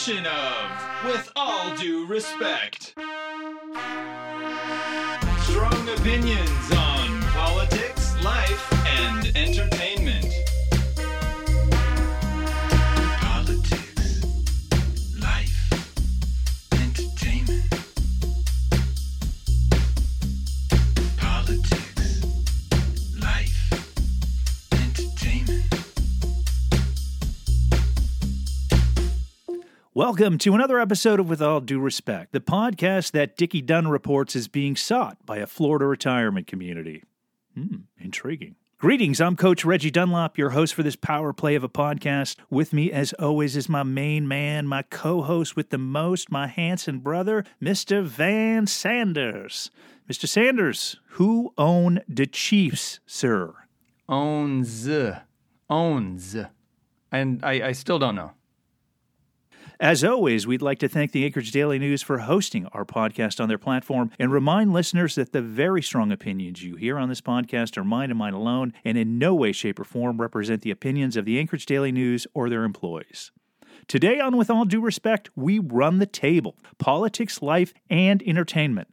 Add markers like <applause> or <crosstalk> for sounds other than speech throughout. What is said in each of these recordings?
edition of With All Due Respect. Strong opinions on Welcome to another episode of With All Due Respect, the podcast that Dickie Dunn reports is being sought by a Florida retirement community. Hmm, intriguing. Greetings, I'm Coach Reggie Dunlop, your host for this power play of a podcast. With me, as always, is my main man, my co host with the most, my handsome brother, Mr. Van Sanders. Mr. Sanders, who own the Chiefs, sir? owns owns and I, I still don't know As always, we'd like to thank the Anchorage Daily News for hosting our podcast on their platform and remind listeners that the very strong opinions you hear on this podcast are mine and mine alone and in no way, shape, or form represent the opinions of the Anchorage Daily News or their employees. Today, on With All Due Respect, we run the table politics, life, and entertainment.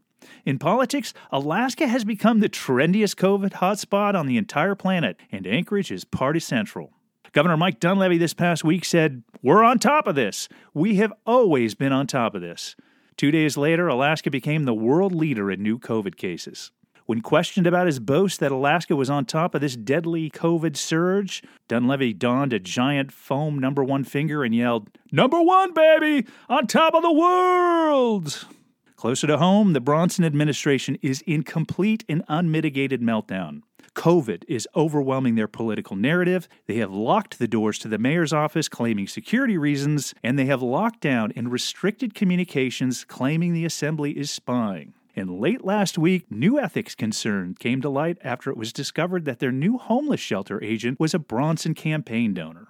In politics, Alaska has become the trendiest COVID hotspot on the entire planet, and Anchorage is party central. Governor Mike Dunleavy this past week said, We're on top of this. We have always been on top of this. Two days later, Alaska became the world leader in new COVID cases. When questioned about his boast that Alaska was on top of this deadly COVID surge, Dunleavy donned a giant foam number one finger and yelled, Number one, baby! On top of the world! Closer to home, the Bronson administration is in complete and unmitigated meltdown. COVID is overwhelming their political narrative. They have locked the doors to the mayor's office, claiming security reasons, and they have locked down and restricted communications, claiming the assembly is spying. And late last week, new ethics concern came to light after it was discovered that their new homeless shelter agent was a Bronson campaign donor.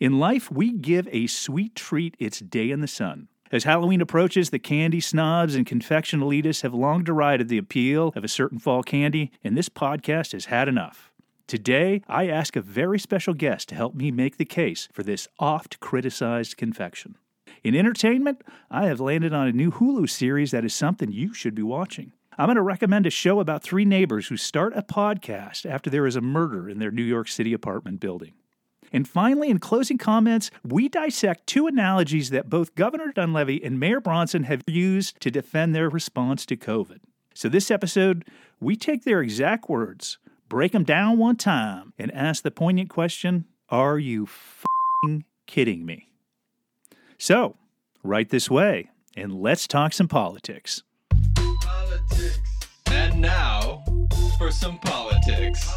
In life, we give a sweet treat its day in the sun. As Halloween approaches, the candy snobs and confection elitists have long derided the appeal of a certain fall candy, and this podcast has had enough. Today, I ask a very special guest to help me make the case for this oft criticized confection. In entertainment, I have landed on a new Hulu series that is something you should be watching. I'm going to recommend a show about three neighbors who start a podcast after there is a murder in their New York City apartment building. And finally, in closing comments, we dissect two analogies that both Governor Dunleavy and Mayor Bronson have used to defend their response to COVID. So, this episode, we take their exact words, break them down one time, and ask the poignant question Are you fing kidding me? So, right this way, and let's talk some politics. Politics. And now for some politics.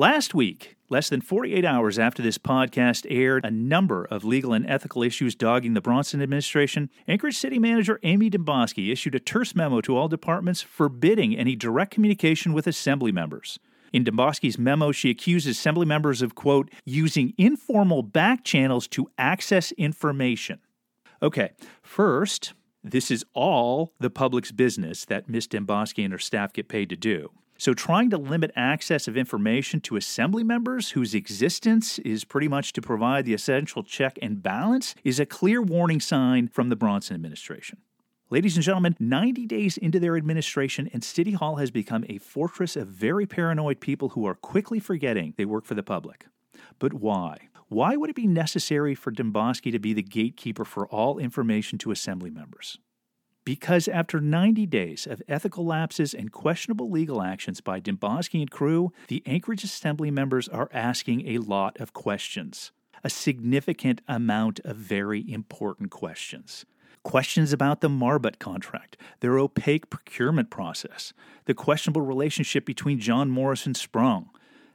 Last week, less than 48 hours after this podcast aired, a number of legal and ethical issues dogging the Bronson administration, Anchorage City Manager Amy Demboski issued a terse memo to all departments forbidding any direct communication with assembly members. In Demboski's memo, she accuses assembly members of, quote, using informal back channels to access information. Okay, first, this is all the public's business that Ms. Demboski and her staff get paid to do. So, trying to limit access of information to assembly members whose existence is pretty much to provide the essential check and balance is a clear warning sign from the Bronson administration. Ladies and gentlemen, 90 days into their administration, and City Hall has become a fortress of very paranoid people who are quickly forgetting they work for the public. But why? Why would it be necessary for Demboski to be the gatekeeper for all information to assembly members? Because after 90 days of ethical lapses and questionable legal actions by Demboski and crew, the Anchorage Assembly members are asking a lot of questions. A significant amount of very important questions. Questions about the Marbut contract, their opaque procurement process, the questionable relationship between John Morris and Sprung.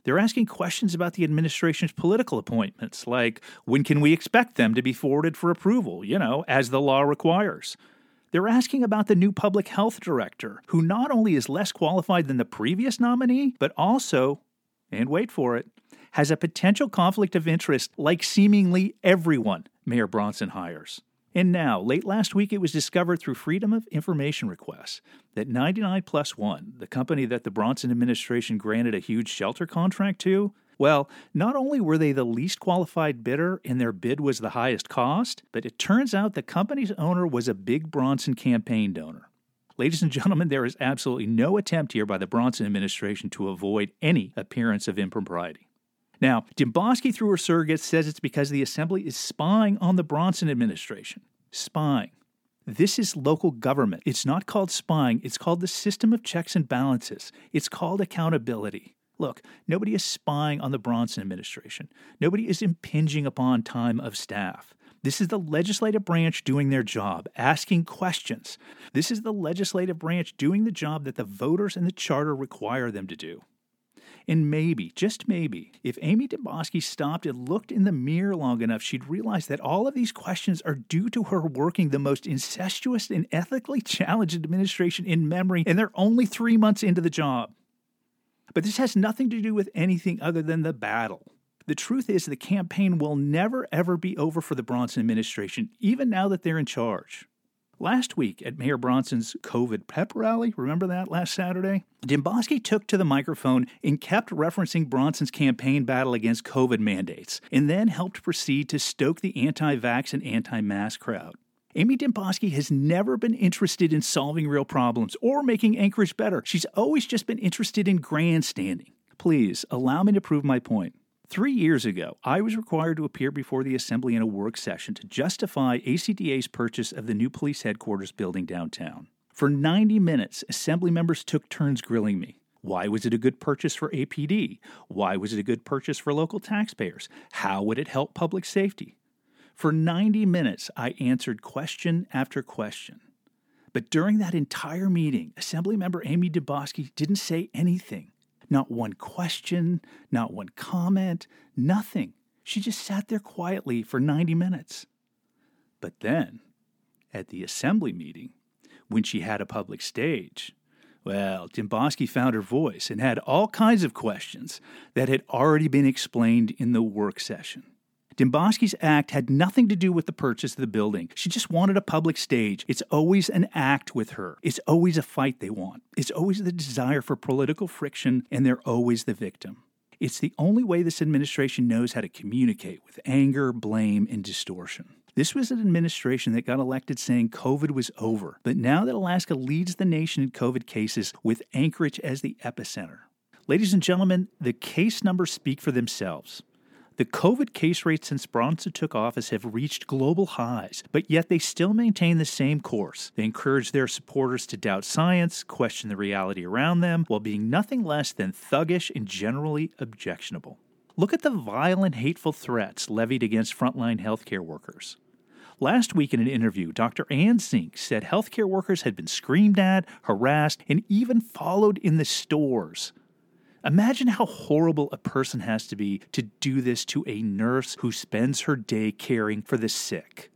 They're asking questions about the administration's political appointments, like when can we expect them to be forwarded for approval, you know, as the law requires. They're asking about the new public health director, who not only is less qualified than the previous nominee, but also, and wait for it, has a potential conflict of interest like seemingly everyone Mayor Bronson hires. And now, late last week, it was discovered through Freedom of Information requests that 99 Plus One, the company that the Bronson administration granted a huge shelter contract to, Well, not only were they the least qualified bidder and their bid was the highest cost, but it turns out the company's owner was a big Bronson campaign donor. Ladies and gentlemen, there is absolutely no attempt here by the Bronson administration to avoid any appearance of impropriety. Now, Demboski, through her surrogate, says it's because the assembly is spying on the Bronson administration. Spying. This is local government. It's not called spying, it's called the system of checks and balances. It's called accountability. Look, nobody is spying on the Bronson administration. Nobody is impinging upon time of staff. This is the legislative branch doing their job, asking questions. This is the legislative branch doing the job that the voters and the charter require them to do. And maybe, just maybe, if Amy Demboski stopped and looked in the mirror long enough, she'd realize that all of these questions are due to her working the most incestuous and ethically challenged administration in memory, and they're only three months into the job. But this has nothing to do with anything other than the battle. The truth is, the campaign will never ever be over for the Bronson administration, even now that they're in charge. Last week at Mayor Bronson's COVID pep rally, remember that last Saturday? Demboski took to the microphone and kept referencing Bronson's campaign battle against COVID mandates, and then helped proceed to stoke the anti vax and anti mask crowd. Amy Demboski has never been interested in solving real problems or making Anchorage better. She's always just been interested in grandstanding. Please allow me to prove my point. Three years ago, I was required to appear before the Assembly in a work session to justify ACDA's purchase of the new police headquarters building downtown. For 90 minutes, Assembly members took turns grilling me. Why was it a good purchase for APD? Why was it a good purchase for local taxpayers? How would it help public safety? For 90 minutes, I answered question after question. But during that entire meeting, Assemblymember Amy Demboski didn't say anything. Not one question, not one comment, nothing. She just sat there quietly for 90 minutes. But then, at the assembly meeting, when she had a public stage, well, Demboski found her voice and had all kinds of questions that had already been explained in the work session. Demboski's act had nothing to do with the purchase of the building. She just wanted a public stage. It's always an act with her. It's always a fight they want. It's always the desire for political friction, and they're always the victim. It's the only way this administration knows how to communicate with anger, blame, and distortion. This was an administration that got elected saying COVID was over, but now that Alaska leads the nation in COVID cases with Anchorage as the epicenter. Ladies and gentlemen, the case numbers speak for themselves. The COVID case rates since Bronson took office have reached global highs, but yet they still maintain the same course. They encourage their supporters to doubt science, question the reality around them, while being nothing less than thuggish and generally objectionable. Look at the violent, hateful threats levied against frontline healthcare workers. Last week in an interview, Dr. Anne Zink said healthcare workers had been screamed at, harassed, and even followed in the stores. Imagine how horrible a person has to be to do this to a nurse who spends her day caring for the sick.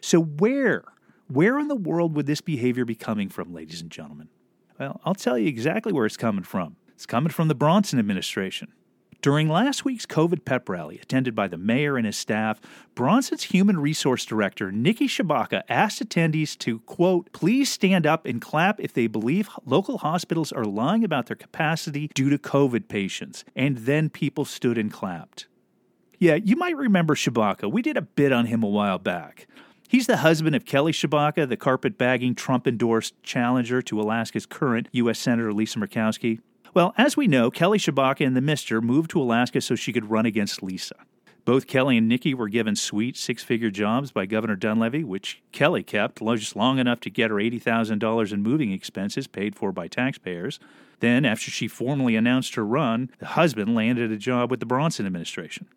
So, where, where in the world would this behavior be coming from, ladies and gentlemen? Well, I'll tell you exactly where it's coming from. It's coming from the Bronson administration. During last week's COVID pep rally, attended by the mayor and his staff, Bronson's human resource director, Nikki Tshibaka, asked attendees to, quote, please stand up and clap if they believe local hospitals are lying about their capacity due to COVID patients. And then people stood and clapped. Yeah, you might remember Tshibaka. We did a bit on him a while back. He's the husband of Kelly Tshibaka, the carpetbagging Trump endorsed challenger to Alaska's current U.S. Senator Lisa Murkowski. Well, as we know, Kelly Tshibaka and the Mister moved to Alaska so she could run against Lisa. Both Kelly and Nikki were given sweet six figure jobs by Governor Dunleavy, which Kelly kept just long enough to get her $80,000 in moving expenses paid for by taxpayers. Then, after she formally announced her run, the husband landed a job with the Bronson administration.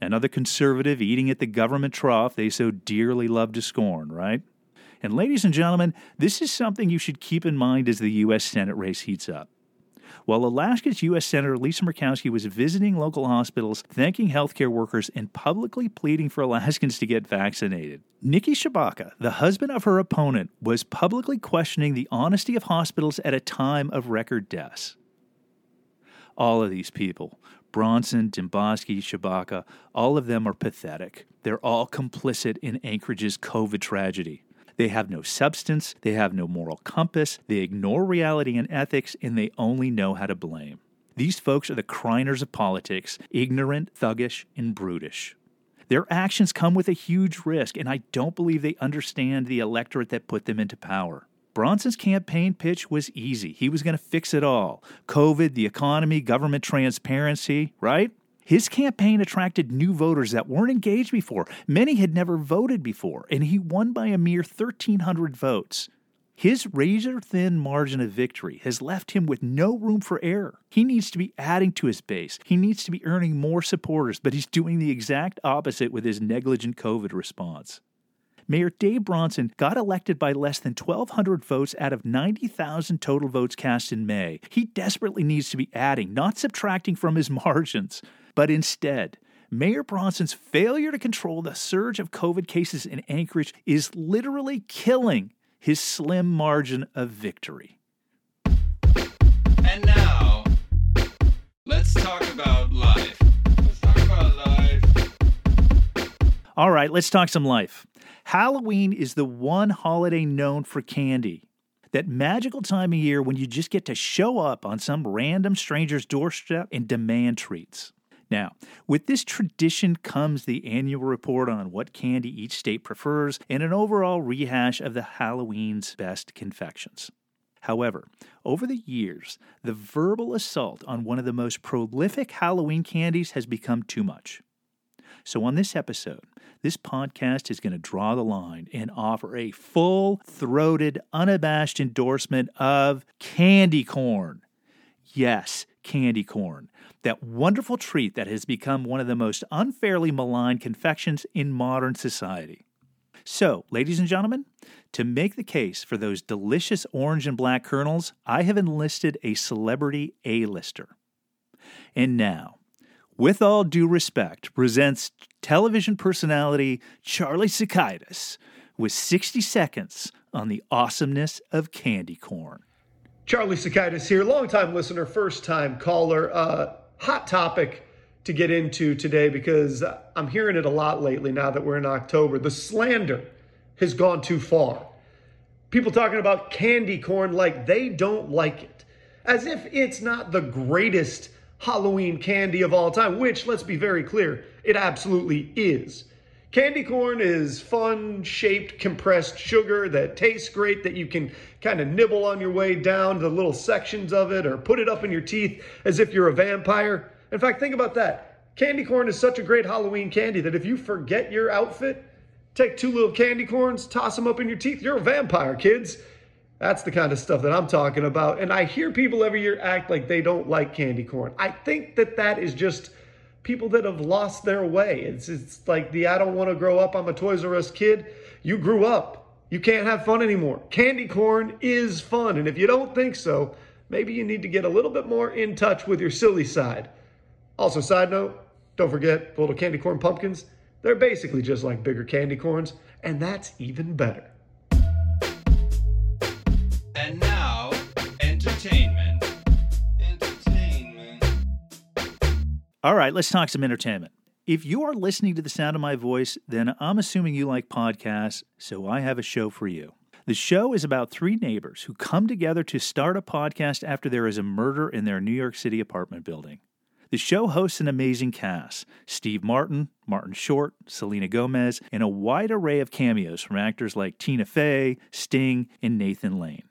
Another conservative eating at the government trough they so dearly love to scorn, right? And, ladies and gentlemen, this is something you should keep in mind as the U.S. Senate race heats up. While Alaska's U.S. Senator Lisa Murkowski was visiting local hospitals, thanking healthcare workers, and publicly pleading for Alaskans to get vaccinated, Nikki Tshibaka, the husband of her opponent, was publicly questioning the honesty of hospitals at a time of record deaths. All of these people, Bronson, Demboski, Tshibaka, all of them are pathetic. They're all complicit in Anchorage's COVID tragedy. They have no substance, they have no moral compass, they ignore reality and ethics, and they only know how to blame. These folks are the criners of politics, ignorant, thuggish, and brutish. Their actions come with a huge risk, and I don't believe they understand the electorate that put them into power. Bronson's campaign pitch was easy. He was going to fix it all COVID, the economy, government transparency, right? His campaign attracted new voters that weren't engaged before. Many had never voted before, and he won by a mere 1,300 votes. His razor thin margin of victory has left him with no room for error. He needs to be adding to his base. He needs to be earning more supporters, but he's doing the exact opposite with his negligent COVID response. Mayor Dave Bronson got elected by less than 1,200 votes out of 90,000 total votes cast in May. He desperately needs to be adding, not subtracting from his <laughs> margins. But instead, Mayor Bronson's failure to control the surge of COVID cases in Anchorage is literally killing his slim margin of victory. And now, let's talk about life. Let's talk about life. All right, let's talk some life. Halloween is the one holiday known for candy. That magical time of year when you just get to show up on some random stranger's doorstep and demand treats. Now, with this tradition comes the annual report on what candy each state prefers and an overall rehash of the Halloween's best confections. However, over the years, the verbal assault on one of the most prolific Halloween candies has become too much. So, on this episode, this podcast is going to draw the line and offer a full throated, unabashed endorsement of candy corn. Yes, candy corn that wonderful treat that has become one of the most unfairly maligned confections in modern society. So, ladies and gentlemen, to make the case for those delicious orange and black kernels, I have enlisted a celebrity A-lister. And now, with all due respect, presents television personality Charlie Sikaitis with 60 seconds on the awesomeness of candy corn. Charlie Sikaitis here, longtime listener, first time caller. Uh, hot topic to get into today because I'm hearing it a lot lately now that we're in October. The slander has gone too far. People talking about candy corn like they don't like it, as if it's not the greatest Halloween candy of all time, which, let's be very clear, it absolutely is. Candy corn is fun shaped compressed sugar that tastes great that you can kind of nibble on your way down the little sections of it or put it up in your teeth as if you're a vampire. In fact, think about that. Candy corn is such a great Halloween candy that if you forget your outfit, take two little candy corns, toss them up in your teeth, you're a vampire, kids. That's the kind of stuff that I'm talking about. And I hear people every year act like they don't like candy corn. I think that that is just people that have lost their way. It's, it's like the I don't want to grow up, I'm a Toys R Us kid. You grew up. You can't have fun anymore. Candy corn is fun. And if you don't think so, maybe you need to get a little bit more in touch with your silly side. Also, side note, don't forget little candy corn pumpkins. They're basically just like bigger candy corns, and that's even better. All right, let's talk some entertainment. If you are listening to the sound of my voice, then I'm assuming you like podcasts, so I have a show for you. The show is about three neighbors who come together to start a podcast after there is a murder in their New York City apartment building. The show hosts an amazing cast Steve Martin, Martin Short, Selena Gomez, and a wide array of cameos from actors like Tina Fey, Sting, and Nathan Lane.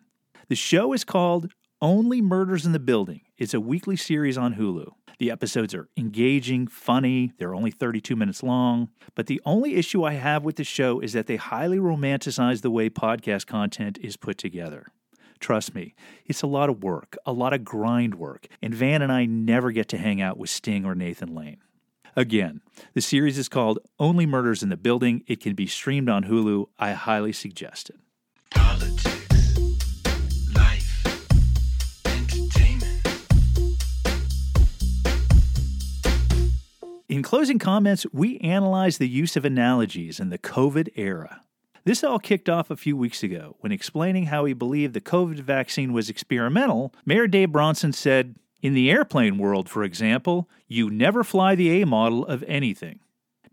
The show is called Only Murders in the Building. It's a weekly series on Hulu. The episodes are engaging, funny, they're only 32 minutes long. But the only issue I have with the show is that they highly romanticize the way podcast content is put together. Trust me, it's a lot of work, a lot of grind work, and Van and I never get to hang out with Sting or Nathan Lane. Again, the series is called Only Murders in the Building. It can be streamed on Hulu. I highly suggest it. In closing comments, we analyze the use of analogies in the COVID era. This all kicked off a few weeks ago when explaining how he believed the COVID vaccine was experimental. Mayor Dave Bronson said, In the airplane world, for example, you never fly the A model of anything.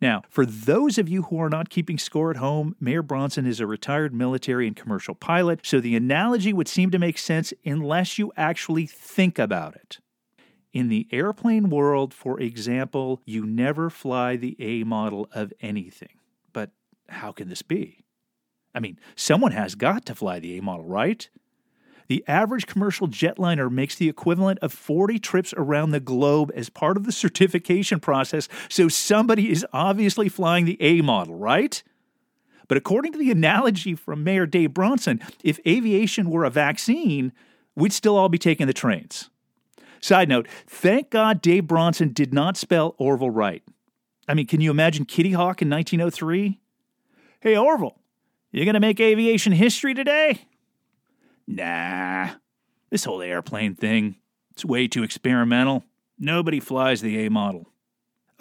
Now, for those of you who are not keeping score at home, Mayor Bronson is a retired military and commercial pilot, so the analogy would seem to make sense unless you actually think about it. In the airplane world, for example, you never fly the A model of anything. But how can this be? I mean, someone has got to fly the A model, right? The average commercial jetliner makes the equivalent of 40 trips around the globe as part of the certification process, so somebody is obviously flying the A model, right? But according to the analogy from Mayor Dave Bronson, if aviation were a vaccine, we'd still all be taking the trains. Side note, thank God Dave Bronson did not spell Orville right. I mean, can you imagine Kitty Hawk in 1903? Hey, Orville, you gonna make aviation history today? Nah, this whole airplane thing, it's way too experimental. Nobody flies the A model.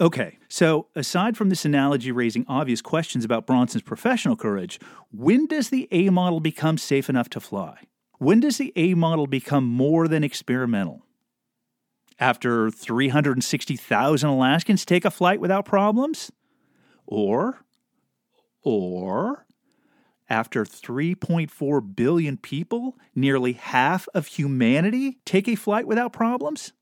Okay, so aside from this analogy raising obvious questions about Bronson's professional courage, when does the A model become safe enough to fly? When does the A model become more than experimental? After 360,000 Alaskans take a flight without problems? Or, or after 3.4 billion people, nearly half of humanity, take a flight without problems?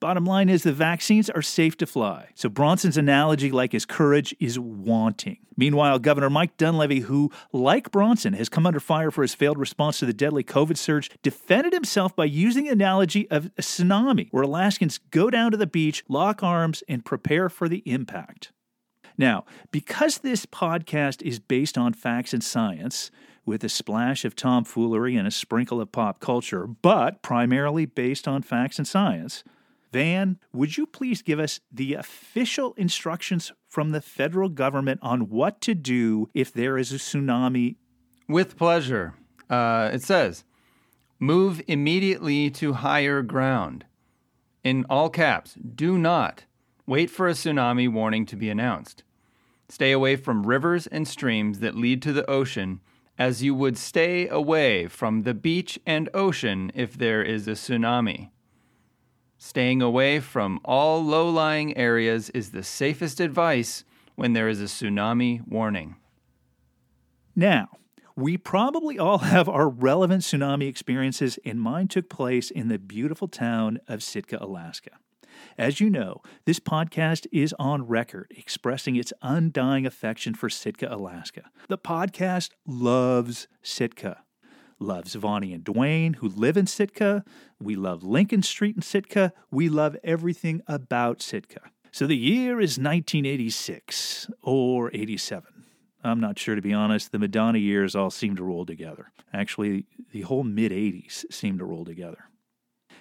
Bottom line is the vaccines are safe to fly. So Bronson's analogy, like his courage, is wanting. Meanwhile, Governor Mike Dunleavy, who, like Bronson, has come under fire for his failed response to the deadly COVID surge, defended himself by using the analogy of a tsunami, where Alaskans go down to the beach, lock arms, and prepare for the impact. Now, because this podcast is based on facts and science, with a splash of tomfoolery and a sprinkle of pop culture, but primarily based on facts and science, Van, would you please give us the official instructions from the federal government on what to do if there is a tsunami? With pleasure. Uh, it says, move immediately to higher ground. In all caps, do not wait for a tsunami warning to be announced. Stay away from rivers and streams that lead to the ocean as you would stay away from the beach and ocean if there is a tsunami. Staying away from all low lying areas is the safest advice when there is a tsunami warning. Now, we probably all have our relevant tsunami experiences, and mine took place in the beautiful town of Sitka, Alaska. As you know, this podcast is on record expressing its undying affection for Sitka, Alaska. The podcast loves Sitka loves Vonnie and Dwayne, who live in Sitka. We love Lincoln Street in Sitka. We love everything about Sitka. So the year is 1986 or 87. I'm not sure, to be honest. The Madonna years all seem to roll together. Actually, the whole mid 80s seem to roll together.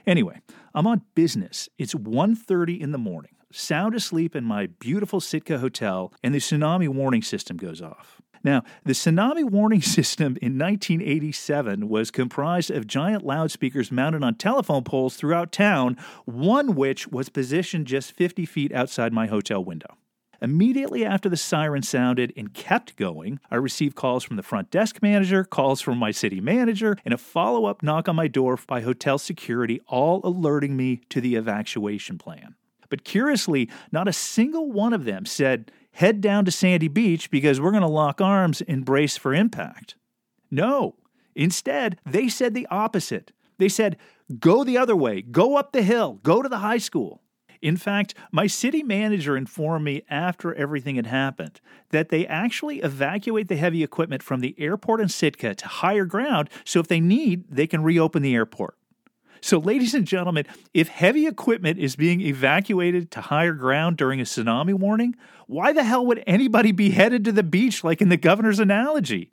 Anyway, I'm on business. It's 1.30 in the morning, sound asleep in my beautiful Sitka hotel, and the tsunami warning system goes off. Now, the tsunami warning <laughs> system in 1987 was comprised of giant loudspeakers mounted on telephone poles throughout town, one which was positioned just 50 feet outside my hotel window. Immediately after the siren sounded and kept going, I received calls from the front desk manager, calls from my city manager, and a follow up knock on my door by hotel security, all alerting me to the evacuation plan. But curiously, not a single one of them said, head down to Sandy Beach because we're going to lock arms and brace for impact. No. Instead, they said the opposite. They said, go the other way, go up the hill, go to the high school. In fact, my city manager informed me after everything had happened that they actually evacuate the heavy equipment from the airport in Sitka to higher ground so if they need, they can reopen the airport. So, ladies and gentlemen, if heavy equipment is being evacuated to higher ground during a tsunami warning, why the hell would anybody be headed to the beach like in the governor's analogy?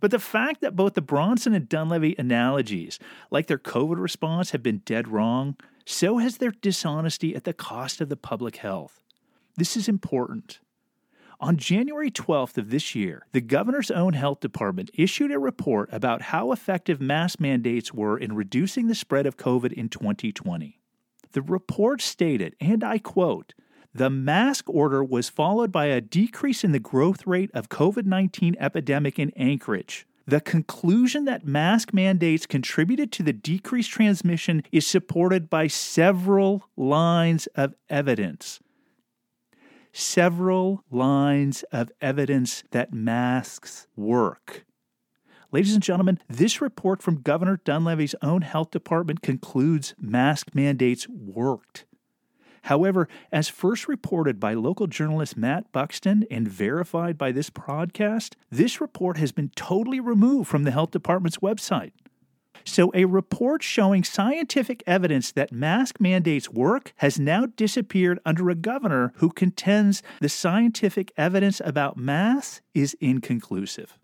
But the fact that both the Bronson and Dunleavy analogies, like their COVID response, have been dead wrong, so has their dishonesty at the cost of the public health. This is important. On January 12th of this year, the governor's own health department issued a report about how effective mask mandates were in reducing the spread of COVID in 2020. The report stated, and I quote, the mask order was followed by a decrease in the growth rate of COVID 19 epidemic in Anchorage. The conclusion that mask mandates contributed to the decreased transmission is supported by several lines of evidence several lines of evidence that masks work. Ladies and gentlemen, this report from Governor Dunleavy's own health department concludes mask mandates worked. However, as first reported by local journalist Matt Buxton and verified by this podcast, this report has been totally removed from the health department's website. So, a report showing scientific evidence that mask mandates work has now disappeared under a governor who contends the scientific evidence about masks is inconclusive.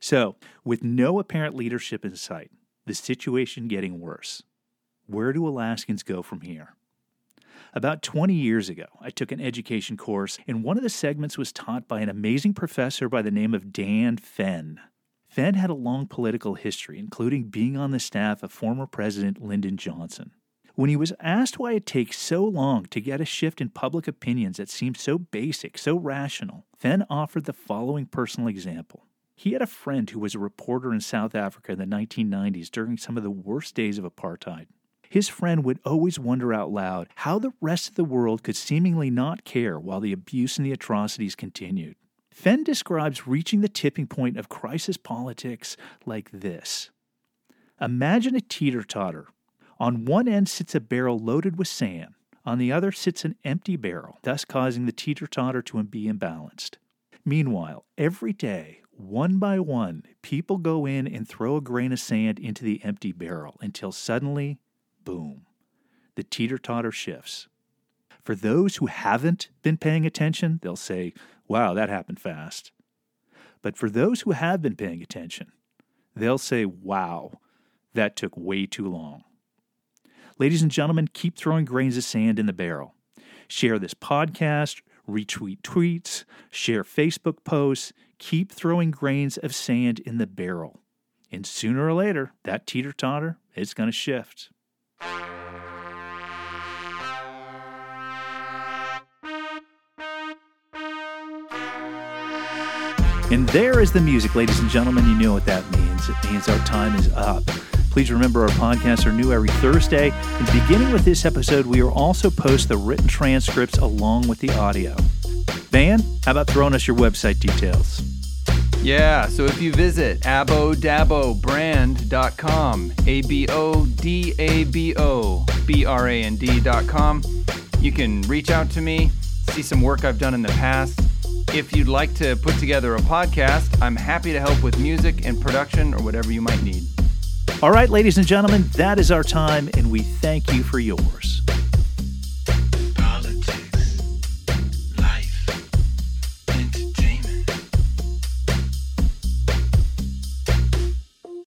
So, with no apparent leadership in sight, the situation getting worse, where do Alaskans go from here? About 20 years ago, I took an education course, and one of the segments was taught by an amazing professor by the name of Dan Fenn. Fenn had a long political history, including being on the staff of former President Lyndon Johnson. When he was asked why it takes so long to get a shift in public opinions that seemed so basic, so rational, Fenn offered the following personal example. He had a friend who was a reporter in South Africa in the 1990s during some of the worst days of apartheid. His friend would always wonder out loud how the rest of the world could seemingly not care while the abuse and the atrocities continued. Fenn describes reaching the tipping point of crisis politics like this Imagine a teeter totter. On one end sits a barrel loaded with sand, on the other sits an empty barrel, thus causing the teeter totter to be imbalanced. Meanwhile, every day, one by one, people go in and throw a grain of sand into the empty barrel until suddenly, boom, the teeter totter shifts. For those who haven't been paying attention, they'll say, wow, that happened fast. But for those who have been paying attention, they'll say, wow, that took way too long. Ladies and gentlemen, keep throwing grains of sand in the barrel. Share this podcast, retweet tweets, share Facebook posts, keep throwing grains of sand in the barrel. And sooner or later, that teeter totter is going to shift. And there is the music, ladies and gentlemen. You know what that means. It means our time is up. Please remember our podcasts are new every Thursday. And beginning with this episode, we will also post the written transcripts along with the audio. Van, how about throwing us your website details? Yeah, so if you visit abodabobrand.com, A B O D A B O B R A N D.com, you can reach out to me, see some work I've done in the past if you'd like to put together a podcast, I'm happy to help with music and production or whatever you might need. All right, ladies and gentlemen, that is our time, and we thank you for yours.